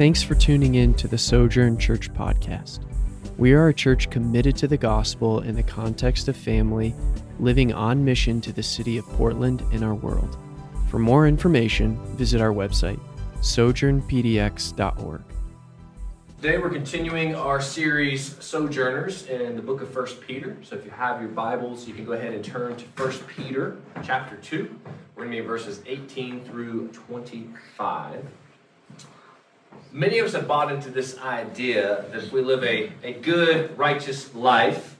Thanks for tuning in to the Sojourn Church podcast. We are a church committed to the gospel in the context of family, living on mission to the city of Portland and our world. For more information, visit our website, sojournpdx.org. Today we're continuing our series Sojourners in the book of 1 Peter. So if you have your Bibles, you can go ahead and turn to 1 Peter chapter 2. We're going to be in verses 18 through 25. Many of us have bought into this idea that if we live a, a good, righteous life,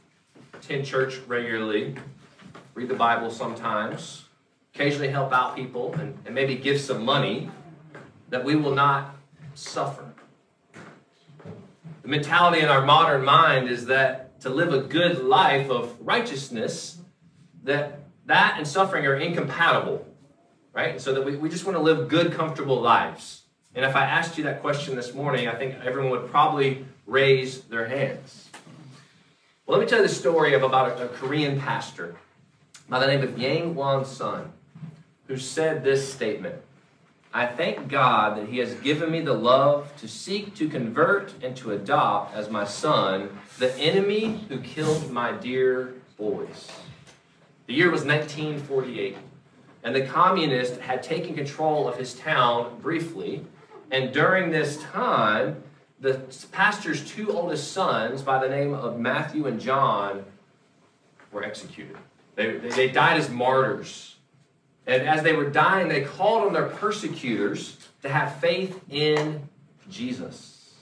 attend church regularly, read the Bible sometimes, occasionally help out people, and, and maybe give some money, that we will not suffer. The mentality in our modern mind is that to live a good life of righteousness, that that and suffering are incompatible, right? So that we, we just want to live good, comfortable lives. And if I asked you that question this morning, I think everyone would probably raise their hands. Well, let me tell you the story of about a, a Korean pastor by the name of Yang Won Son, who said this statement I thank God that He has given me the love to seek to convert and to adopt as my son the enemy who killed my dear boys. The year was 1948, and the communists had taken control of his town briefly and during this time, the pastor's two oldest sons, by the name of Matthew and John, were executed. They, they died as martyrs. And as they were dying, they called on their persecutors to have faith in Jesus.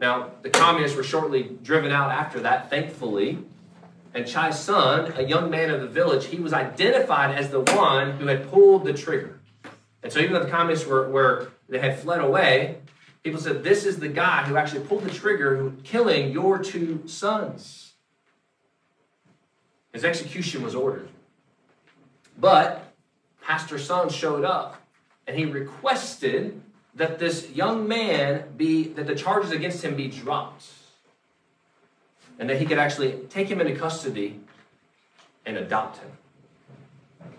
Now, the communists were shortly driven out after that, thankfully. And Chai Sun, a young man of the village, he was identified as the one who had pulled the trigger. And so even though the communists were, were they had fled away, people said, This is the guy who actually pulled the trigger, who killing your two sons. His execution was ordered. But Pastor Son showed up and he requested that this young man be, that the charges against him be dropped. And that he could actually take him into custody and adopt him.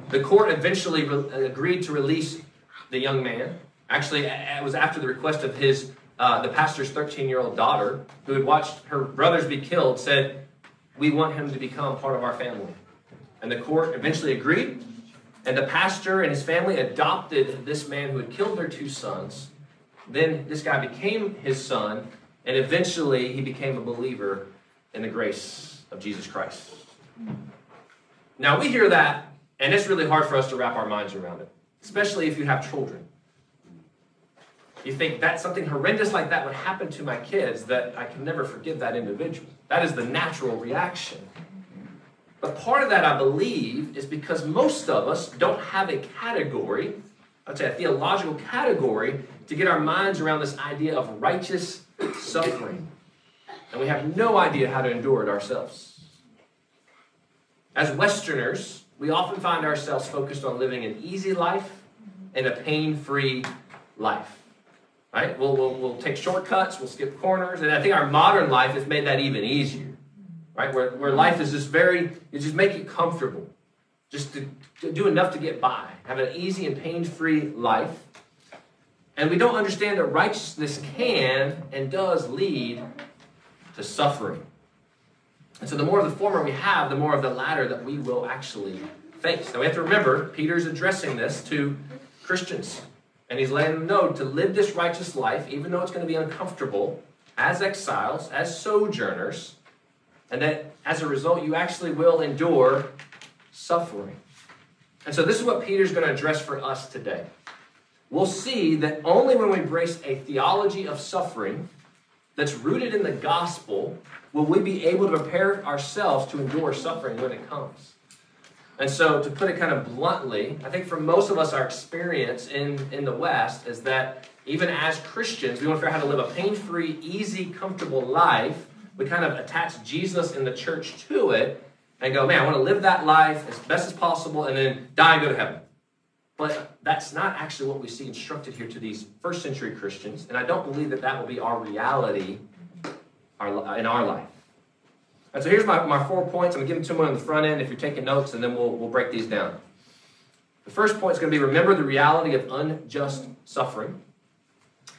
The court eventually re- agreed to release the young man. Actually, it was after the request of his, uh, the pastor's 13 year old daughter, who had watched her brothers be killed, said, We want him to become part of our family. And the court eventually agreed. And the pastor and his family adopted this man who had killed their two sons. Then this guy became his son, and eventually he became a believer in the grace of Jesus Christ. Now we hear that, and it's really hard for us to wrap our minds around it, especially if you have children. You think that something horrendous like that would happen to my kids, that I can never forgive that individual. That is the natural reaction. But part of that, I believe, is because most of us don't have a category, I'd say a theological category, to get our minds around this idea of righteous suffering. And we have no idea how to endure it ourselves. As Westerners, we often find ourselves focused on living an easy life and a pain free life. Right? We'll, we'll, we'll take shortcuts, we'll skip corners, and I think our modern life has made that even easier. Right? Where, where life is just very, you just make it comfortable. Just to, to do enough to get by. Have an easy and pain-free life. And we don't understand that righteousness can and does lead to suffering. And so the more of the former we have, the more of the latter that we will actually face. Now we have to remember, Peter's addressing this to Christians. And he's letting them know to live this righteous life, even though it's going to be uncomfortable, as exiles, as sojourners, and that as a result, you actually will endure suffering. And so, this is what Peter's going to address for us today. We'll see that only when we embrace a theology of suffering that's rooted in the gospel will we be able to prepare ourselves to endure suffering when it comes. And so, to put it kind of bluntly, I think for most of us, our experience in, in the West is that even as Christians, we want to figure out how to live a pain free, easy, comfortable life. We kind of attach Jesus and the church to it and go, man, I want to live that life as best as possible and then die and go to heaven. But that's not actually what we see instructed here to these first century Christians. And I don't believe that that will be our reality in our life. And so here's my, my four points. I'm going to give them to you on the front end if you're taking notes, and then we'll, we'll break these down. The first point is going to be remember the reality of unjust suffering.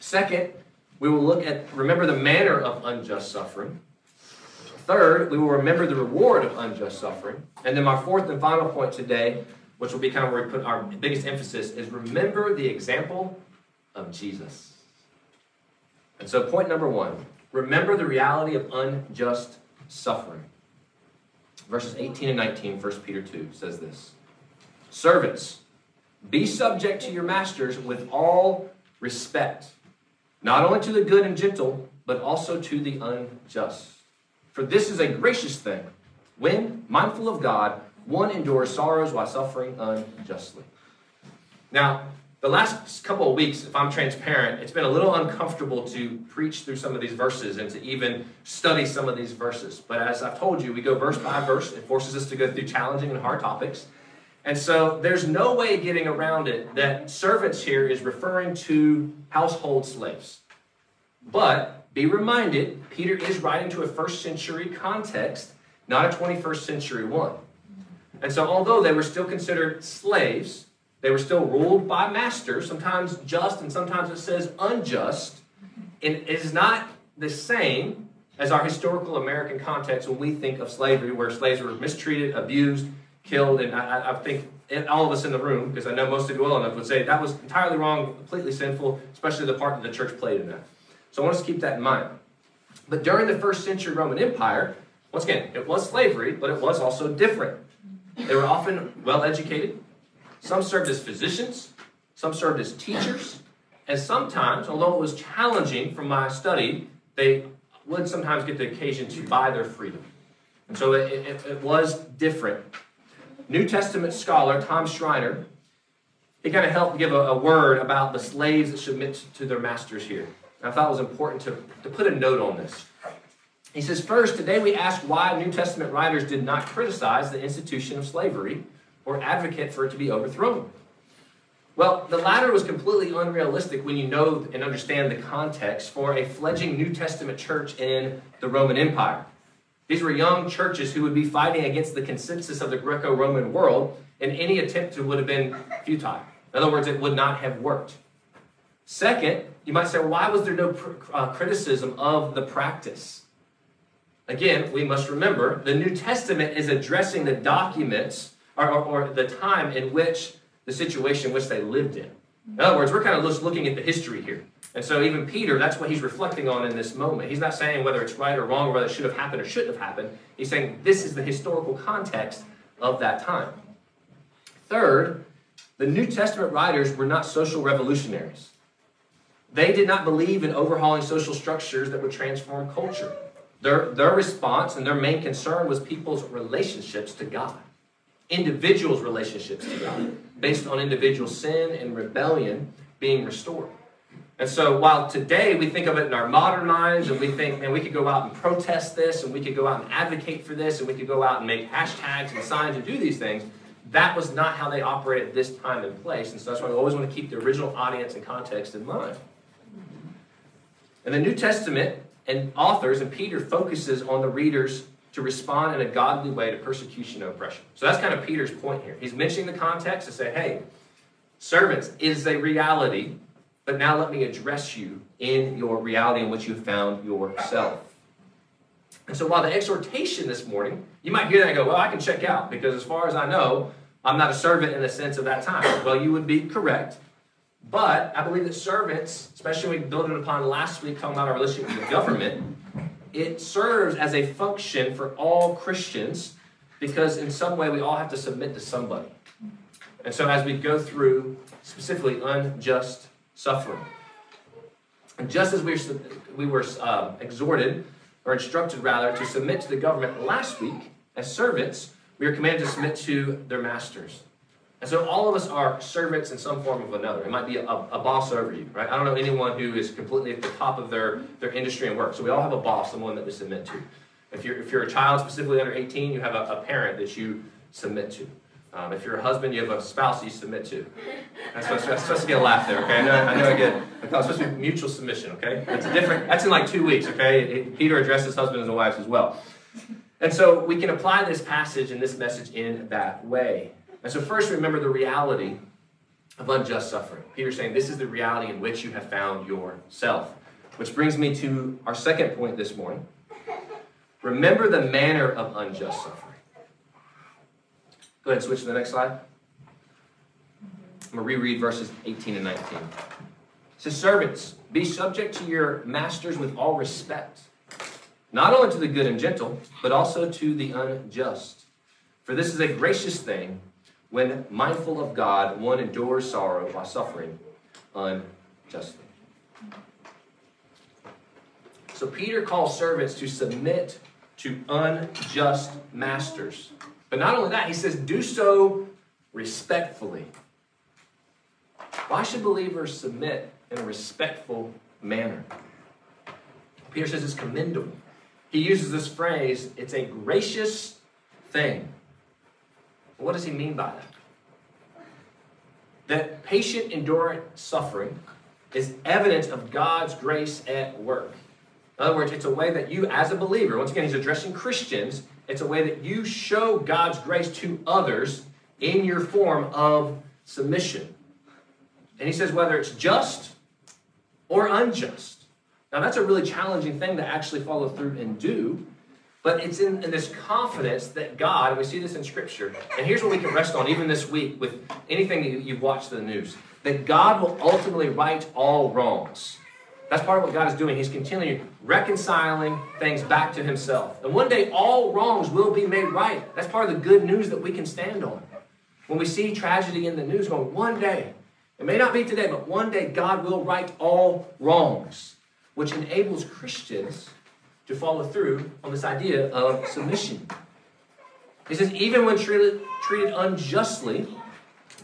Second, we will look at, remember the manner of unjust suffering. Third, we will remember the reward of unjust suffering. And then my fourth and final point today, which will be kind of where we put our biggest emphasis, is remember the example of Jesus. And so, point number one remember the reality of unjust suffering. Verses 18 and 19, 1 Peter 2 says this Servants, be subject to your masters with all respect, not only to the good and gentle, but also to the unjust. For this is a gracious thing when, mindful of God, one endures sorrows while suffering unjustly. Now, the last couple of weeks, if I'm transparent, it's been a little uncomfortable to preach through some of these verses and to even study some of these verses. But as I've told you, we go verse by verse. It forces us to go through challenging and hard topics. And so there's no way getting around it that servants here is referring to household slaves. But be reminded, Peter is writing to a first century context, not a 21st century one. And so, although they were still considered slaves, they were still ruled by masters, sometimes just and sometimes it says unjust. And it is not the same as our historical American context when we think of slavery, where slaves were mistreated, abused, killed. And I, I think all of us in the room, because I know most of you well enough, would say that was entirely wrong, completely sinful, especially the part that the church played in that. So I want us to keep that in mind. But during the first century Roman Empire, once again, it was slavery, but it was also different. They were often well educated. Some served as physicians, some served as teachers, and sometimes, although it was challenging from my study, they would sometimes get the occasion to buy their freedom. And so it, it, it was different. New Testament scholar Tom Schreiner, he kind of helped give a, a word about the slaves that submit to their masters here. I thought it was important to, to put a note on this. He says, First, today we ask why New Testament writers did not criticize the institution of slavery or advocate for it to be overthrown. Well, the latter was completely unrealistic when you know and understand the context for a fledgling New Testament church in the Roman Empire. These were young churches who would be fighting against the consensus of the Greco Roman world, and any attempt to would have been futile. In other words, it would not have worked. Second, you might say, why was there no uh, criticism of the practice? Again, we must remember the New Testament is addressing the documents or, or, or the time in which the situation in which they lived in. In other words, we're kind of just looking at the history here. And so even Peter, that's what he's reflecting on in this moment. He's not saying whether it's right or wrong, or whether it should have happened or shouldn't have happened. He's saying this is the historical context of that time. Third, the New Testament writers were not social revolutionaries. They did not believe in overhauling social structures that would transform culture. Their, their response and their main concern was people's relationships to God, individuals' relationships to God, based on individual sin and rebellion being restored. And so while today we think of it in our modern minds and we think, man, we could go out and protest this and we could go out and advocate for this and we could go out and make hashtags and signs and do these things, that was not how they operated at this time and place. And so that's why we always want to keep the original audience and context in mind. And the New Testament and authors and Peter focuses on the readers to respond in a godly way to persecution and oppression. So that's kind of Peter's point here. He's mentioning the context to say, hey, servants is a reality, but now let me address you in your reality in which you found yourself. And so while the exhortation this morning, you might hear that and go, well, I can check out because as far as I know, I'm not a servant in the sense of that time. Well, you would be correct. But I believe that servants, especially when we build it upon last week talking about our relationship with the government, it serves as a function for all Christians because in some way we all have to submit to somebody. And so as we go through specifically unjust suffering, and just as we were, we were uh, exhorted or instructed rather to submit to the government last week as servants, we are commanded to submit to their masters. And so all of us are servants in some form of another. It might be a, a, boss over you, right? I don't know anyone who is completely at the top of their, their industry and work. So we all have a boss, someone that we submit to. If you're, if you're a child specifically under 18, you have a, a parent that you submit to. Um, if you're a husband, you have a spouse you submit to. That's supposed, that's supposed to get a laugh there, okay? I know I, know I get, it's supposed to be mutual submission, okay? That's a different, that's in like two weeks, okay? It, Peter addresses husbands and wives as well. And so we can apply this passage and this message in that way. And so, first, remember the reality of unjust suffering. Peter's saying this is the reality in which you have found yourself. Which brings me to our second point this morning. Remember the manner of unjust suffering. Go ahead and switch to the next slide. I'm going to reread verses 18 and 19. It says, Servants, be subject to your masters with all respect, not only to the good and gentle, but also to the unjust. For this is a gracious thing when, mindful of God, one endures sorrow while suffering unjustly. So Peter calls servants to submit to unjust masters. But not only that, he says, do so respectfully. Why should believers submit in a respectful manner? Peter says it's commendable. He uses this phrase, it's a gracious thing. What does he mean by that? That patient, endurant suffering is evidence of God's grace at work. In other words, it's a way that you, as a believer, once again, he's addressing Christians, it's a way that you show God's grace to others in your form of submission. And he says whether it's just or unjust. Now, that's a really challenging thing to actually follow through and do, but it's in, in, this confidence that God, and we see this in Scripture, and here's what we can rest on even this week with anything that you've watched in the news that God will ultimately right all wrongs. That's part of what God is doing. He's continually reconciling things back to Himself. And one day, all wrongs will be made right. That's part of the good news that we can stand on. When we see tragedy in the news, going, one day, it may not be today, but one day God will right all wrongs, which enables Christians to follow through on this idea of submission. He says, even when treated, treated unjustly,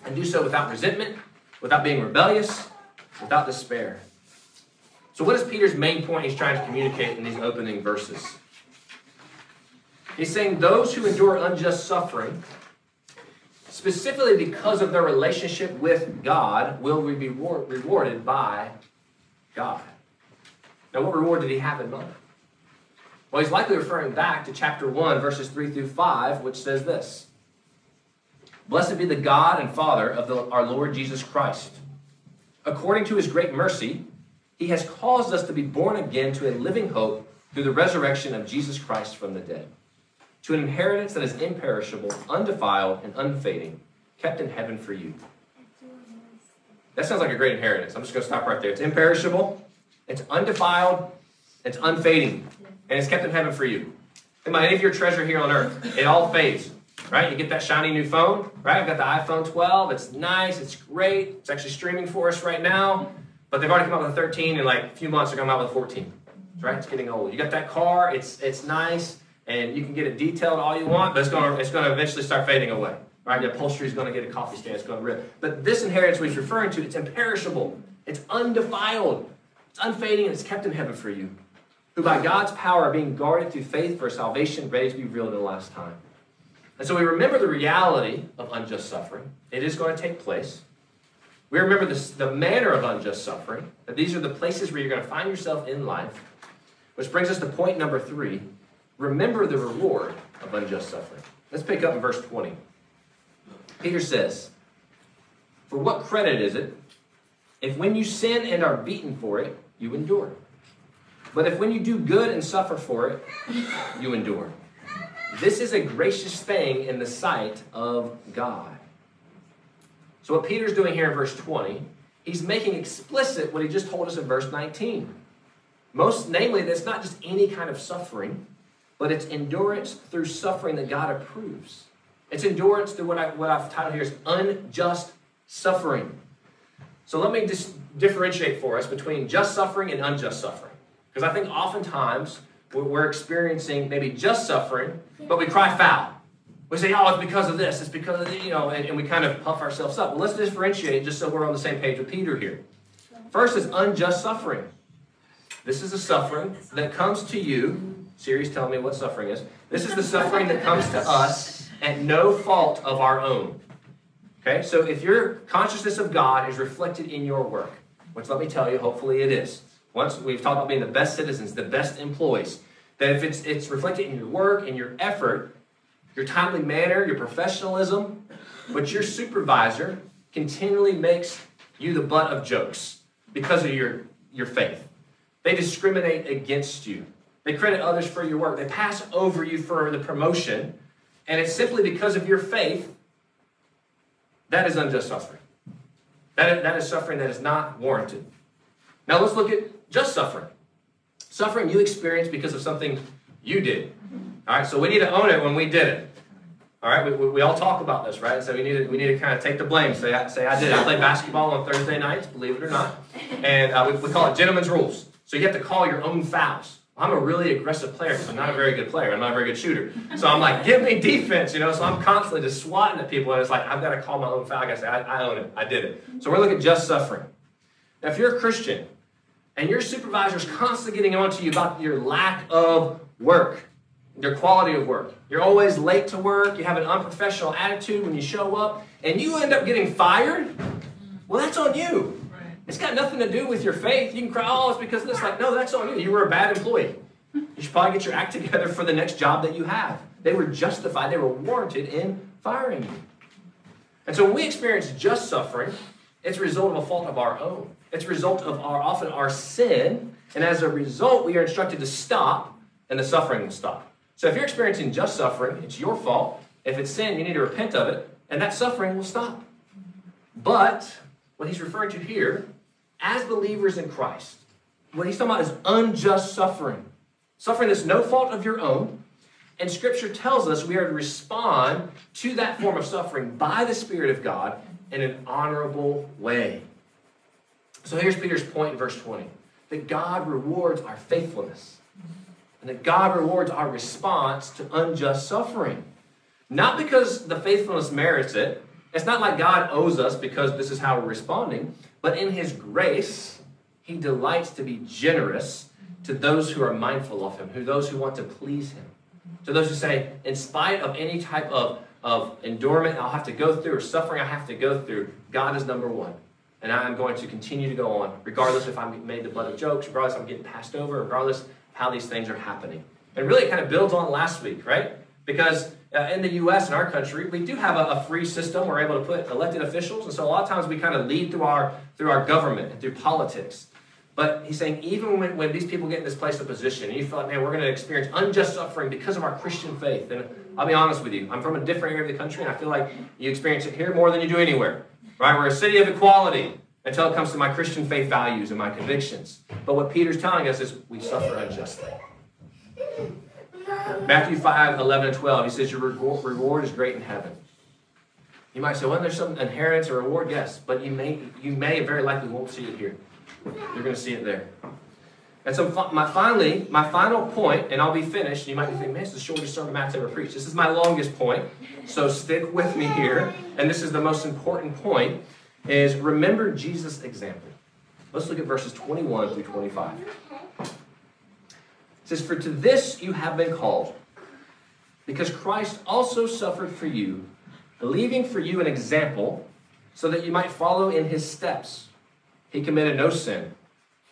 and do so without resentment, without being rebellious, without despair. So, what is Peter's main point he's trying to communicate in these opening verses? He's saying those who endure unjust suffering specifically because of their relationship with God, will be rewarded by God. Now, what reward did he have in mind? Well, he's likely referring back to chapter 1, verses 3 through 5, which says this Blessed be the God and Father of the, our Lord Jesus Christ. According to his great mercy, he has caused us to be born again to a living hope through the resurrection of Jesus Christ from the dead to an inheritance that is imperishable, undefiled, and unfading, kept in heaven for you. That sounds like a great inheritance. I'm just going to stop right there. It's imperishable, it's undefiled, it's unfading, and it's kept in heaven for you. Think about any of your treasure here on earth. It all fades, right? You get that shiny new phone, right? I've got the iPhone 12. It's nice. It's great. It's actually streaming for us right now. But they've already come out with a 13. In like a few months, they're coming out with a 14. Right? It's getting old. You got that car. It's it's nice and you can get it detailed all you want, but it's going to, it's to eventually start fading away. Right? The upholstery is going to get a coffee stain. It's going to rip. But this inheritance he's referring to, it's imperishable. It's undefiled. It's unfading, and it's kept in heaven for you, who by God's power are being guarded through faith for salvation ready to be revealed in the last time. And so we remember the reality of unjust suffering. It is going to take place. We remember this, the manner of unjust suffering, that these are the places where you're going to find yourself in life. Which brings us to point number three Remember the reward of unjust suffering. Let's pick up in verse 20. Peter says, For what credit is it if when you sin and are beaten for it, you endure? But if when you do good and suffer for it, you endure. This is a gracious thing in the sight of God. So, what Peter's doing here in verse 20, he's making explicit what he just told us in verse 19. Most namely, that's not just any kind of suffering, but it's endurance through suffering that God approves. It's endurance through what, I, what I've titled here is unjust suffering. So let me just differentiate for us between just suffering and unjust suffering. Because I think oftentimes we're experiencing maybe just suffering, but we cry foul. We say, oh, it's because of this, it's because of, the, you know, and, and we kind of puff ourselves up. Well, let's differentiate just so we're on the same page with Peter here. First is unjust suffering. This is a suffering that comes to you Siri's telling me what suffering is. This is the suffering that comes to us at no fault of our own. Okay, so if your consciousness of God is reflected in your work, which let me tell you, hopefully it is. Once we've talked about being the best citizens, the best employees, that if it's it's reflected in your work, in your effort, your timely manner, your professionalism, but your supervisor continually makes you the butt of jokes because of your, your faith. They discriminate against you. They credit others for your work. They pass over you for the promotion. And it's simply because of your faith that is unjust suffering. That is, that is suffering that is not warranted. Now let's look at just suffering. Suffering you experience because of something you did. All right, so we need to own it when we did it. All right, we, we, all talk about this, right? So we need to, we need to kind of take the blame. Say, I, say I did. I played basketball on Thursday nights, believe it or not. And uh, we, we call it gentlemen's rules. So you have to call your own fouls. I'm a really aggressive player because I'm not a very good player. I'm not a very good shooter. So I'm like, give me defense, you know. So I'm constantly just swatting at people, and it's like I've got to call my own foul. I say, I, I own it. I did it. So we're looking at just suffering. Now, if you're a Christian and your supervisor is constantly getting on to you about your lack of work, your quality of work, you're always late to work, you have an unprofessional attitude when you show up, and you end up getting fired, well, that's on you. It's got nothing to do with your faith. You can cry, oh, it's because of this. Like, no, that's on you. You were a bad employee. You should probably get your act together for the next job that you have. They were justified, they were warranted in firing you. And so when we experience just suffering, it's a result of a fault of our own. It's a result of our often our sin, and as a result, we are instructed to stop, and the suffering will stop. So if you're experiencing just suffering, it's your fault. If it's sin, you need to repent of it, and that suffering will stop. But what he's referring to here, as believers in Christ, what he's talking about is unjust suffering. Suffering that's no fault of your own. And Scripture tells us we are to respond to that form of suffering by the Spirit of God in an honorable way. So here's Peter's point in verse 20 that God rewards our faithfulness and that God rewards our response to unjust suffering. Not because the faithfulness merits it, it's not like God owes us because this is how we're responding, but in His grace, He delights to be generous to those who are mindful of Him, who those who want to please Him. To those who say, in spite of any type of, of endurement I'll have to go through or suffering I have to go through, God is number one. And I'm going to continue to go on, regardless if I'm made the butt of jokes, regardless if I'm getting passed over, regardless how these things are happening. And really, it kind of builds on last week, right? Because uh, in the U.S. in our country, we do have a, a, free system. We're able to put elected officials, and so a lot of times we kind of lead through our through our government and through politics. But he's saying even when, when these people get in this place of position, and you feel like, man, we're going to experience unjust suffering because of our Christian faith. And I'll be honest with you, I'm from a different area of the country, and I feel like you experience it here more than you do anywhere. Right? We're a city of equality until it comes to my Christian faith values and my convictions. But what Peter's telling us is we suffer unjustly. Matthew 5, 11 and 12, he says, Your reward is great in heaven. You might say, well, there's some inheritance or reward, yes, but you may, you may very likely won't see it here. You're going to see it there. And so, my, finally, my final point, and I'll be finished. You might be thinking, man, this is the shortest sermon Matt's ever preached. This is my longest point, so stick with me here. And this is the most important point: is remember Jesus' example. Let's look at verses 21 through 25. It says, For to this you have been called, because Christ also suffered for you, leaving for you an example, so that you might follow in his steps. He committed no sin,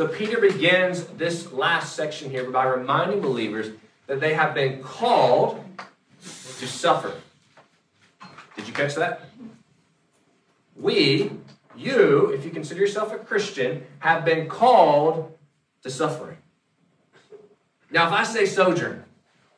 So Peter begins this last section here by reminding believers that they have been called to suffer. Did you catch that? We, you, if you consider yourself a Christian, have been called to suffering. Now, if I say sojourn,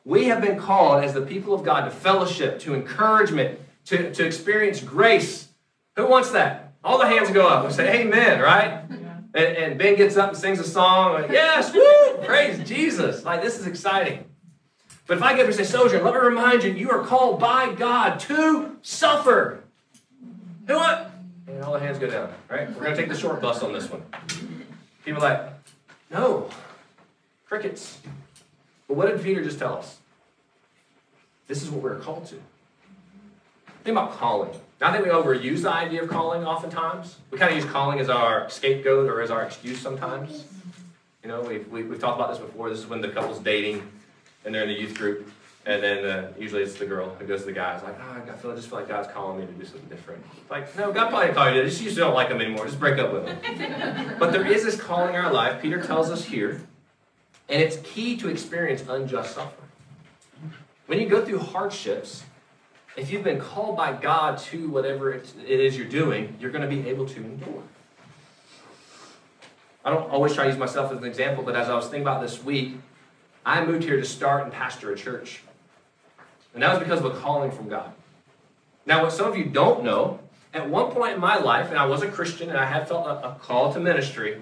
we have been called as the people of God to fellowship, to encouragement, to, to experience grace. Who wants that? All the hands go up. We say amen, right? And, and, Ben gets up and sings a song. Like, yes, woo, praise Jesus. Like, this is exciting. But if I get up and say, Sojourn, let me remind you, you are called by God to suffer. Who want? And all the hands go down, right? We're going to take the short bus on this one. People like, no, crickets. But what did Peter just tell us? This is what we're called to. Think about calling. Now, I think we overuse the idea of calling oftentimes. We kind of use calling as our scapegoat or as our excuse sometimes. You know, we've, we, have we have talked about this before. This is when the couple's dating and they're in the youth group, and then uh, usually it's the girl who goes to the guy. It's like, oh, I feel I just feel like God's calling me to do something different. Like, no, God probably called you to. Just you just don't like him anymore. Just break up with him. but there is this calling in our life. Peter tells us here, and it's key to experience unjust suffering. When you go through hardships, if you've been called by God to whatever it is you're doing, you're going to be able to endure. I don't always try to use myself as an example, but as I was thinking about this week, I moved here to start and pastor a church. And that was because of a calling from God. Now, what some of you don't know, at one point in my life, and I was a Christian and I had felt a, a call to ministry,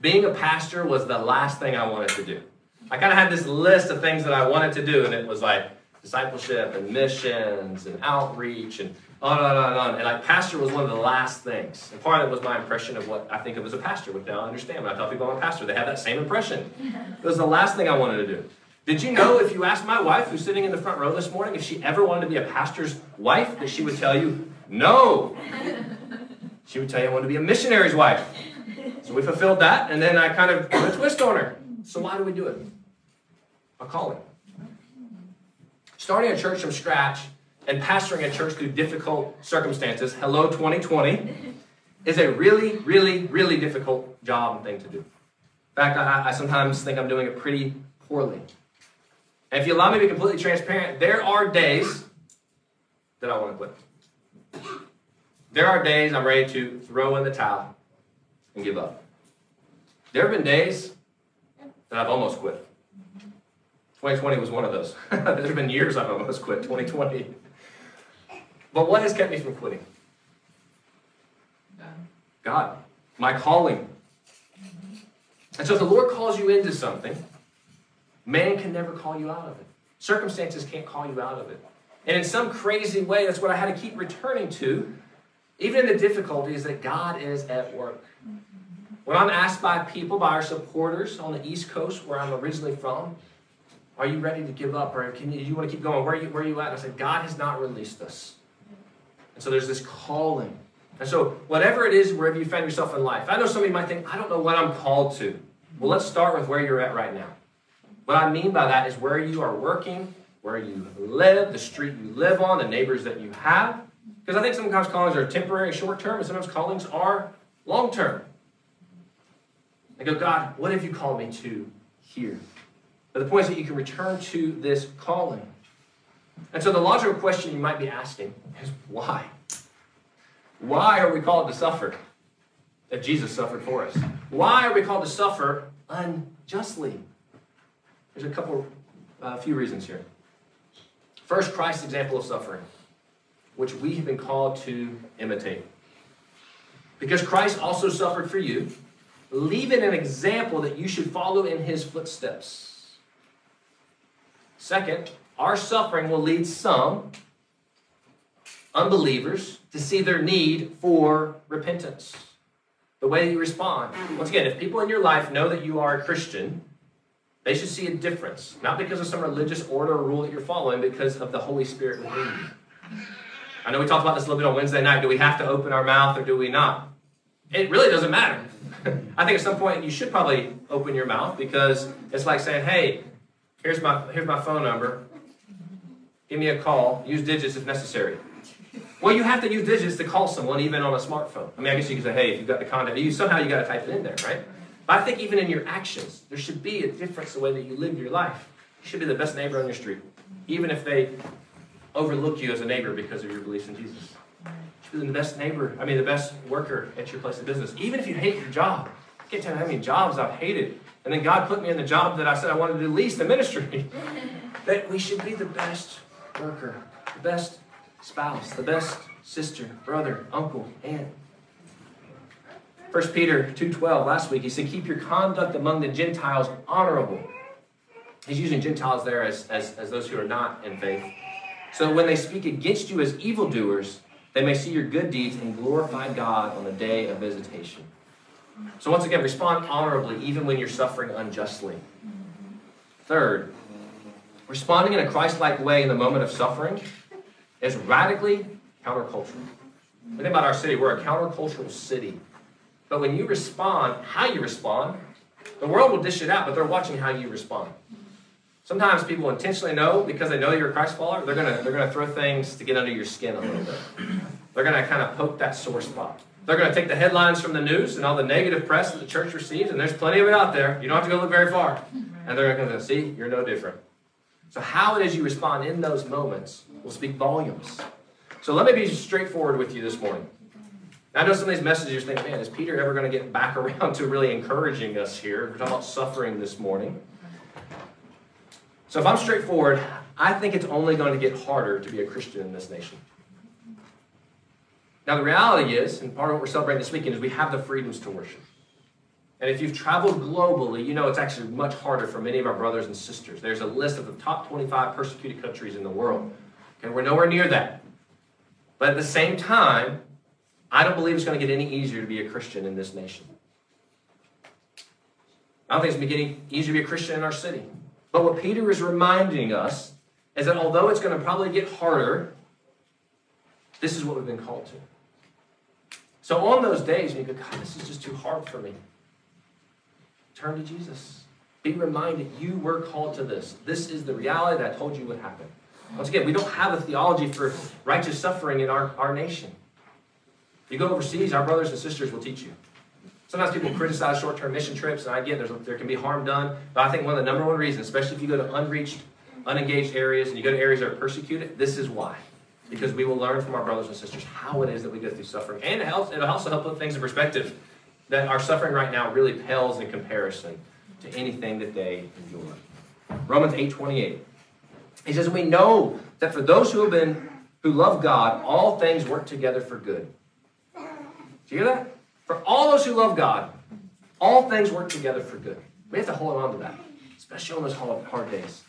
being a pastor was the last thing I wanted to do. I kind of had this list of things that I wanted to do, and it was like discipleship and missions and outreach and on and on and on. And like pastor was one of the last things. And part of it was my impression of what I think of as a pastor, which now I understand. When I tell people I'm a pastor, they have that same impression. It was the last thing I wanted to do. Did you know if you asked my wife, who's sitting in the front row this morning, if she ever wanted to be a pastor's wife, that she would tell you, no. She would tell you I wanted to be a missionary's wife. So we fulfilled that, and then I kind of put a twist on her. So why do we do it? A calling. Starting a church from scratch and pastoring a church through difficult circumstances, hello 2020, is a really, really, really difficult job and thing to do. In fact, I, I sometimes think I'm doing it pretty poorly. And if you allow me to be completely transparent, there are days that I want to quit. There are days I'm ready to throw in the towel and give up. There have been days that I've almost quit. 2020 was one of those. There's been years I've almost quit, 2020. But what has kept me from quitting? God. My calling. And so if the Lord calls you into something, man can never call you out of it. Circumstances can't call you out of it. And in some crazy way, that's what I had to keep returning to, even in the difficulties, that God is at work. When I'm asked by people, by our supporters on the East Coast, where I'm originally from, are you ready to give up? Or can you, you want to keep going? Where are you, where are you at? I said, God has not released us. And so there's this calling. And so whatever it is, wherever you find yourself in life, I know somebody might think, I don't know what I'm called to. Well, let's start with where you're at right now. What I mean by that is where you are working, where you live, the street you live on, the neighbors that you have. Because I think sometimes callings are temporary, short term, and sometimes callings are long term. I go, God, what have you called me to here? But the point is that you can return to this calling. And so the logical question you might be asking is why? Why are we called to suffer? That Jesus suffered for us. Why are we called to suffer unjustly? There's a couple, a uh, few reasons here. First, Christ's example of suffering, which we have been called to imitate. Because Christ also suffered for you, leaving an example that you should follow in his footsteps. Second, our suffering will lead some unbelievers to see their need for repentance. The way you respond. Once again, if people in your life know that you are a Christian, they should see a difference. Not because of some religious order or rule that you're following, because of the Holy Spirit within you. I know we talked about this a little bit on Wednesday night. Do we have to open our mouth or do we not? It really doesn't matter. I think at some point you should probably open your mouth because it's like saying, hey, here's my, here's my phone number. Give me a call. Use digits if necessary. Well, you have to use digits to call someone, even on a smartphone. I mean, I guess you can say, hey, if you've got the contact, you somehow you got to type it in there, right? But I think even in your actions, there should be a difference the way that you live your life. You should be the best neighbor on your street, even if they overlook you as a neighbor because of your beliefs in Jesus. You should be the best neighbor, I mean, the best worker at your place of business, even if you hate your job. I can't tell you how many jobs I've hated. And then God put me in the job that I said I wanted to do least, the ministry. that we should be the best worker, the best spouse, the best sister, brother, uncle, aunt. 1 Peter 2.12, last week, he said, keep your conduct among the Gentiles honorable. He's using Gentiles there as, as, as those who are not in faith. So when they speak against you as evildoers, they may see your good deeds and glorify God on the day of visitation. So once again, respond honorably even when you're suffering unjustly. Third, Responding in a Christ like way in the moment of suffering is radically countercultural. Think about our city. We're a countercultural city. But when you respond, how you respond, the world will dish it out, but they're watching how you respond. Sometimes people intentionally know because they know you're a Christ follower, they're gonna they're gonna throw things to get under your skin a little bit. They're gonna kind of poke that sore spot. They're gonna take the headlines from the news and all the negative press that the church receives, and there's plenty of it out there. You don't have to go look very far. And they're gonna see, you're no different. So how it is you respond in those moments will speak volumes. So let me be straightforward with you this morning. I know some of these messages you're thinking, man, is Peter ever going to get back around to really encouraging us here? We're talking about suffering this morning. So if I'm straightforward, I think it's only going to get harder to be a Christian in this nation. Now, the reality is, and part of what we're celebrating this weekend, is we have the freedoms to worship. And if you've traveled globally, you know it's actually much harder for many of our brothers and sisters. There's a list of the top 25 persecuted countries in the world. And we're nowhere near that. But at the same time, I don't believe it's going to get any easier to be a Christian in this nation. I don't think it's getting easier to be a Christian in our city. But what Peter is reminding us is that although it's going to probably get harder, this is what we've been called to. So on those days when you go, God, this is just too hard for me, turn to Jesus. Be reminded you were called to this. This is the reality that I told you would happen. Once again, we don't have a theology for righteous suffering in our, our nation. You go overseas, our brothers and sisters will teach you. Sometimes people criticize short-term mission trips, and I get there's, there can be harm done. But I think one of the number one reasons, especially if you go to unreached, unengaged areas, and you go to areas that are persecuted, this is why. Because we will learn from our brothers and sisters how it is that we go through suffering. And it'll also help put things in perspective. That our suffering right now really pales in comparison to anything that they endure. Romans 8.28. He says, We know that for those who have been who love God, all things work together for good do you hear that? For all those who love God, all things work together for good. We have to hold on to that, especially on those hard days.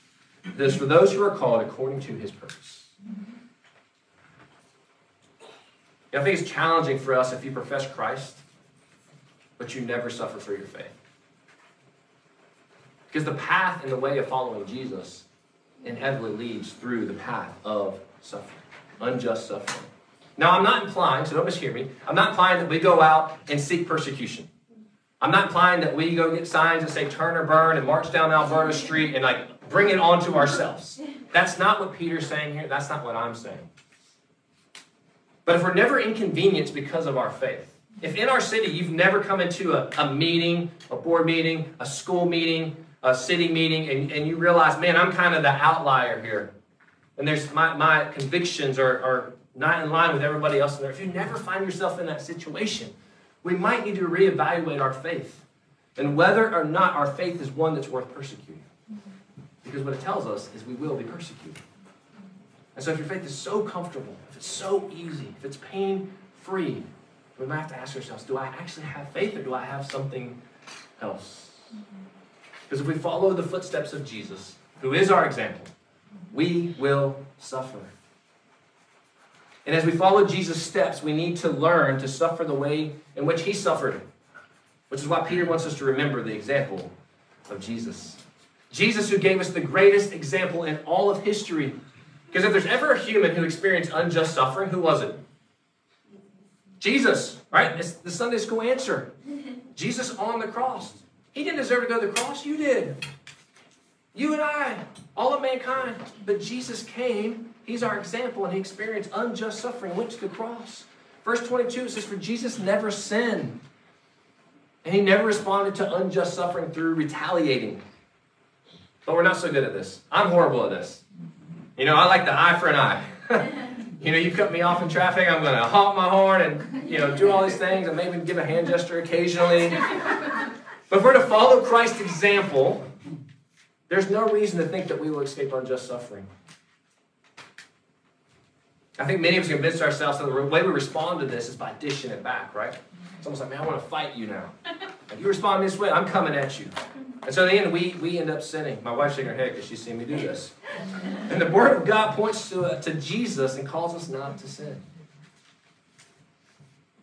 This for those who are called according to his purpose. You know, I think it's challenging for us if you profess Christ, but you never suffer for your faith. Because the path and the way of following Jesus inevitably leads through the path of suffering, unjust suffering. Now, I'm not implying, so don't mishear me, I'm not implying that we go out and seek persecution. I'm not implying that we go get signs that say turn or burn and march down Alberta Street and like bring it onto ourselves. That's not what Peter's saying here. That's not what I'm saying. But if we're never inconvenienced because of our faith, if in our city you've never come into a, a meeting, a board meeting, a school meeting, a city meeting, and, and you realize, man, I'm kind of the outlier here. And there's my, my convictions are, are not in line with everybody else in there, if you never find yourself in that situation, we might need to reevaluate our faith and whether or not our faith is one that's worth persecuting. Mm-hmm. Because what it tells us is we will be persecuted. And so if your faith is so comfortable, if it's so easy, if it's pain free, we might have to ask ourselves do I actually have faith or do I have something else? Mm-hmm. Because if we follow the footsteps of Jesus, who is our example, we will suffer. And as we follow Jesus' steps, we need to learn to suffer the way in which he suffered, which is why Peter wants us to remember the example of Jesus. Jesus, who gave us the greatest example in all of history. Because if there's ever a human who experienced unjust suffering, who was it? Jesus, right? It's the Sunday school answer. Jesus on the cross. He didn't deserve to go to the cross, you did. You and I, all of mankind. But Jesus came He's our example, and he experienced unjust suffering, went to the cross. Verse 22 says, For Jesus never sinned, and he never responded to unjust suffering through retaliating. But we're not so good at this. I'm horrible at this. You know, I like the eye for an eye. you know, you cut me off in traffic, I'm going to honk my horn and, you know, do all these things and maybe give a hand gesture occasionally. But if we're to follow Christ's example, there's no reason to think that we will escape unjust suffering. I think many of us convince ourselves that the way we respond to this is by dishing it back, right? It's almost like, man, I want to fight you now. If you respond this way, I'm coming at you. And so in the end, we, we end up sinning. My wife's shaking her head because she's seen me do this. And the Word of God points to, uh, to Jesus and calls us not to sin.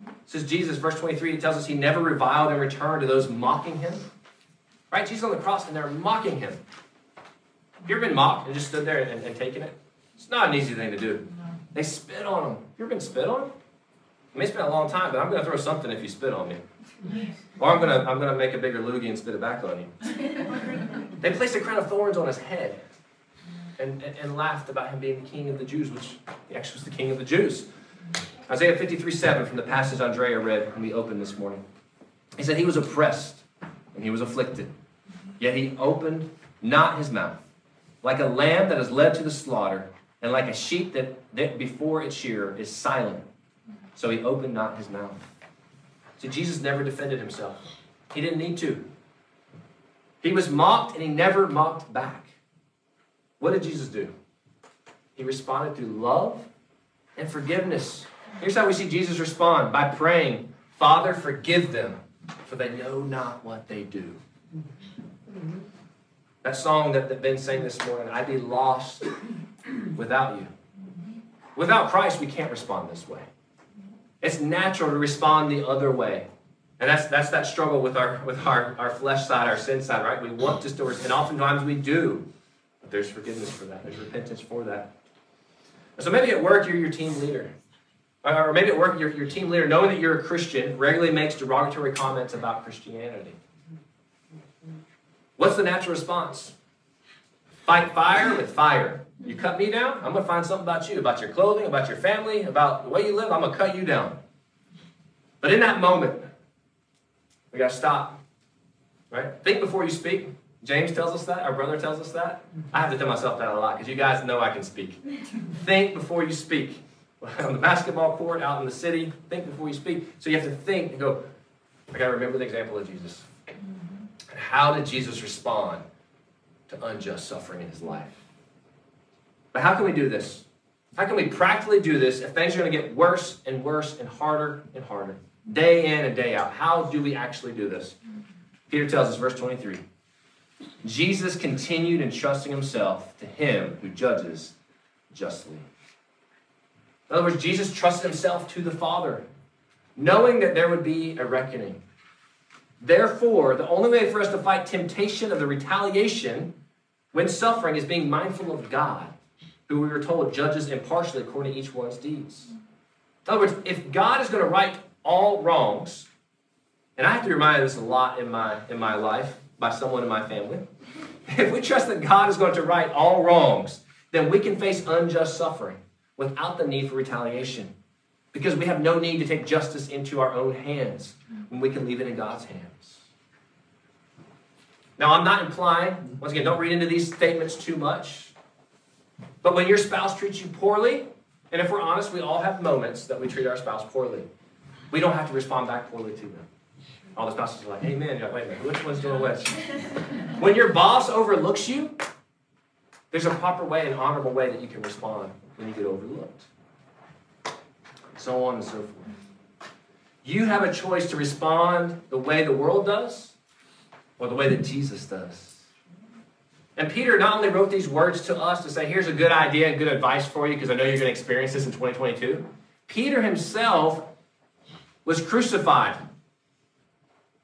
It says Jesus, verse 23, he tells us he never reviled in return to those mocking him. Right? Jesus on the cross and they're mocking him. Have you ever been mocked and just stood there and, and taken it? It's not an easy thing to do. They spit on him. You ever been spit on? It may spend a long time, but I'm going to throw something if you spit on me. Or I'm going to I'm going to make a bigger loogie and spit it back on you. They placed a crown of thorns on his head and, and, and laughed about him being the king of the Jews, which he actually was the king of the Jews. Isaiah 53 7 from the passage Andrea read when we opened this morning. He said, He was oppressed and he was afflicted, yet he opened not his mouth. Like a lamb that is led to the slaughter, and like a sheep that, that before its shearer is silent, so he opened not his mouth. So Jesus never defended himself. He didn't need to. He was mocked and he never mocked back. What did Jesus do? He responded through love and forgiveness. Here's how we see Jesus respond by praying, Father, forgive them, for they know not what they do. That song that, that Ben sang this morning, I'd be lost without you. Without Christ, we can't respond this way. It's natural to respond the other way. And that's that's that struggle with our with our, our flesh side, our sin side, right? We want to store, and oftentimes we do. But there's forgiveness for that. There's repentance for that. So maybe at work you're your team leader. Or maybe at work your, your team leader, knowing that you're a Christian, regularly makes derogatory comments about Christianity. What's the natural response? Fight fire with fire. You cut me down, I'm going to find something about you, about your clothing, about your family, about the way you live. I'm going to cut you down. But in that moment, we got to stop. Right? Think before you speak. James tells us that. Our brother tells us that. I have to tell myself that a lot because you guys know I can speak. think before you speak. On the basketball court, out in the city, think before you speak. So you have to think and go, I got to remember the example of Jesus. How did Jesus respond to unjust suffering in his life? But how can we do this? How can we practically do this if things are going to get worse and worse and harder and harder? Day in and day out. How do we actually do this? Peter tells us, verse 23 Jesus continued entrusting himself to him who judges justly. In other words, Jesus trusted himself to the Father, knowing that there would be a reckoning. Therefore, the only way for us to fight temptation of the retaliation when suffering is being mindful of God, who we were told judges impartially according to each one's deeds. In other words, if God is going to right all wrongs, and I have to remind this a lot in my in my life by someone in my family. If we trust that God is going to right all wrongs, then we can face unjust suffering without the need for retaliation. Because we have no need to take justice into our own hands when we can leave it in God's hands. Now, I'm not implying, once again, don't read into these statements too much. But when your spouse treats you poorly, and if we're honest, we all have moments that we treat our spouse poorly. We don't have to respond back poorly to them. All the spouses are like. You're like, wait a minute, which one's doing which? when your boss overlooks you, there's a proper way, an honorable way that you can respond when you get overlooked. So on and so forth. You have a choice to respond the way the world does or the way that Jesus does. And Peter not only wrote these words to us to say, here's a good idea and good advice for you because I know you're going to experience this in 2022. Peter himself was crucified.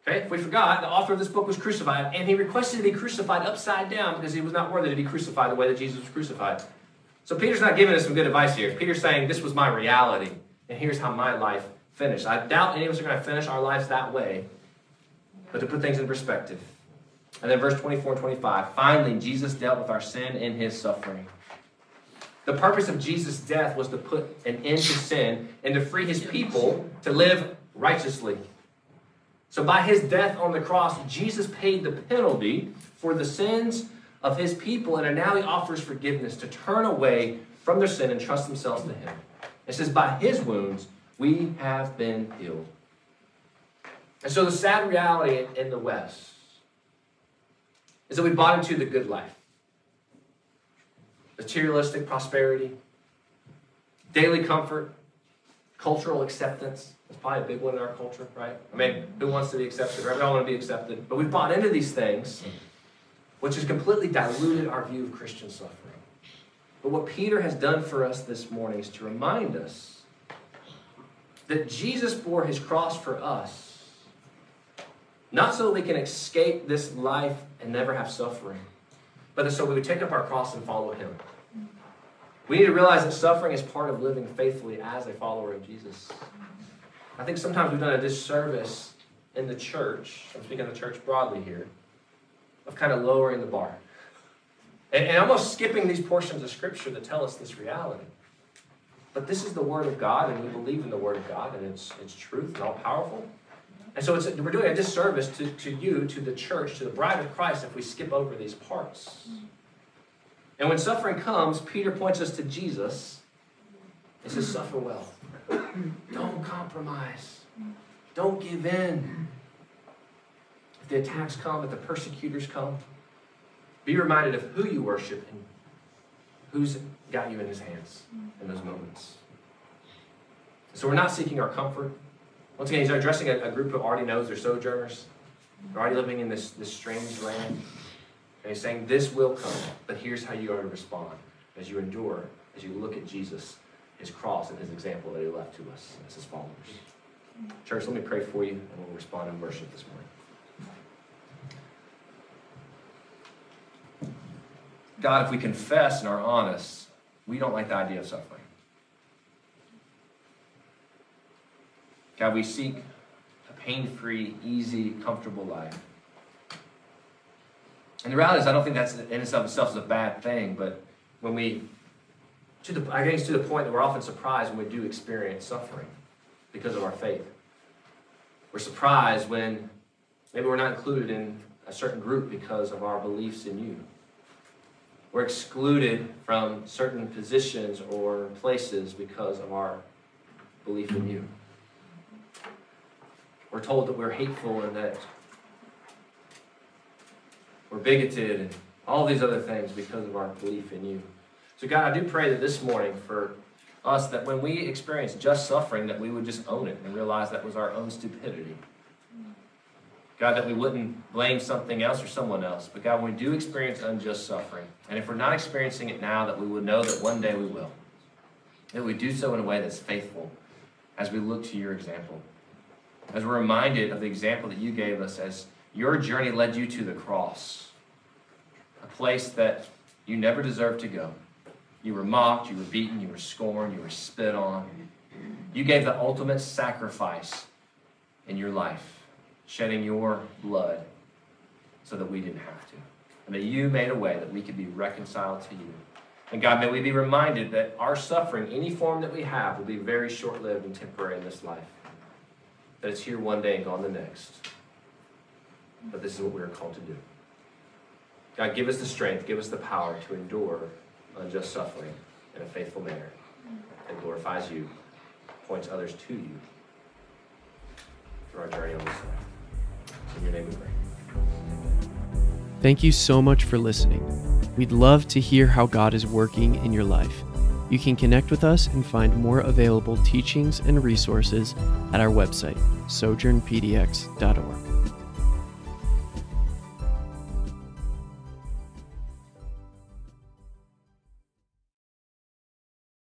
Okay, if we forgot, the author of this book was crucified, and he requested to be crucified upside down because he was not worthy to be crucified the way that Jesus was crucified. So Peter's not giving us some good advice here. Peter's saying, This was my reality, and here's how my life finished. I doubt any of us are going to finish our lives that way, but to put things in perspective. And then verse 24 and 25 finally, Jesus dealt with our sin in his suffering. The purpose of Jesus' death was to put an end to sin and to free his people to live righteously. So by his death on the cross, Jesus paid the penalty for the sins of his people, and now he offers forgiveness to turn away from their sin and trust themselves to him. It says, By his wounds we have been healed. And so the sad reality in the West is that we bought into the good life materialistic prosperity, daily comfort, cultural acceptance. It's probably a big one in our culture, right? I mean, who wants to be accepted? Right? We all want to be accepted. But we've bought into these things, which has completely diluted our view of Christian suffering. But what Peter has done for us this morning is to remind us that Jesus bore his cross for us, not so that we can escape this life and never have suffering, but so we would take up our cross and follow him. We need to realize that suffering is part of living faithfully as a follower of Jesus. I think sometimes we've done a disservice in the church, I'm speaking of the church broadly here, of kind of lowering the bar. And, and almost skipping these portions of Scripture that tell us this reality. But this is the Word of God, and we believe in the Word of God, and it's, it's truth and all powerful. And so we're doing a disservice to, to you, to the church, to the bride of Christ, if we skip over these parts. Mm-hmm. And when suffering comes, Peter points us to Jesus. He says, Suffer well. Mm-hmm. Don't compromise. Mm-hmm. Don't give in. If the attacks come, if the persecutors come, be reminded of who you worship and who's got you in his hands in those moments. So we're not seeking our comfort. Once again, he's addressing a, a group who already knows they're sojourners. They're already living in this, this strange land. And he's saying, This will come, but here's how you are to respond as you endure, as you look at Jesus, his cross, and his example that he left to us as his followers. Church, let me pray for you, and we'll respond in worship this morning. God, if we confess and are honest, we don't like the idea of suffering. God, we seek a pain free, easy, comfortable life. And the reality is, I don't think that's in and of itself is a bad thing, but when we, to the, I guess to the point that we're often surprised when we do experience suffering because of our faith. We're surprised when maybe we're not included in a certain group because of our beliefs in you. We're excluded from certain positions or places because of our belief in you. We're told that we're hateful and that we're bigoted and all these other things because of our belief in you. So, God, I do pray that this morning for us that when we experience just suffering, that we would just own it and realize that was our own stupidity. God, that we wouldn't blame something else or someone else. But God, when we do experience unjust suffering, and if we're not experiencing it now, that we would know that one day we will. That we do so in a way that's faithful as we look to your example. As we're reminded of the example that you gave us as your journey led you to the cross, a place that you never deserved to go. You were mocked, you were beaten, you were scorned, you were spit on. You gave the ultimate sacrifice in your life, shedding your blood so that we didn't have to. And that you made a way that we could be reconciled to you. And God, may we be reminded that our suffering, any form that we have, will be very short lived and temporary in this life. That it's here one day and gone the next. But this is what we're called to do. God, give us the strength, give us the power to endure unjust suffering in a faithful manner that glorifies you, points others to you through our journey on this life. In your name we pray. Thank you so much for listening. We'd love to hear how God is working in your life. You can connect with us and find more available teachings and resources at our website, sojournpdx.org.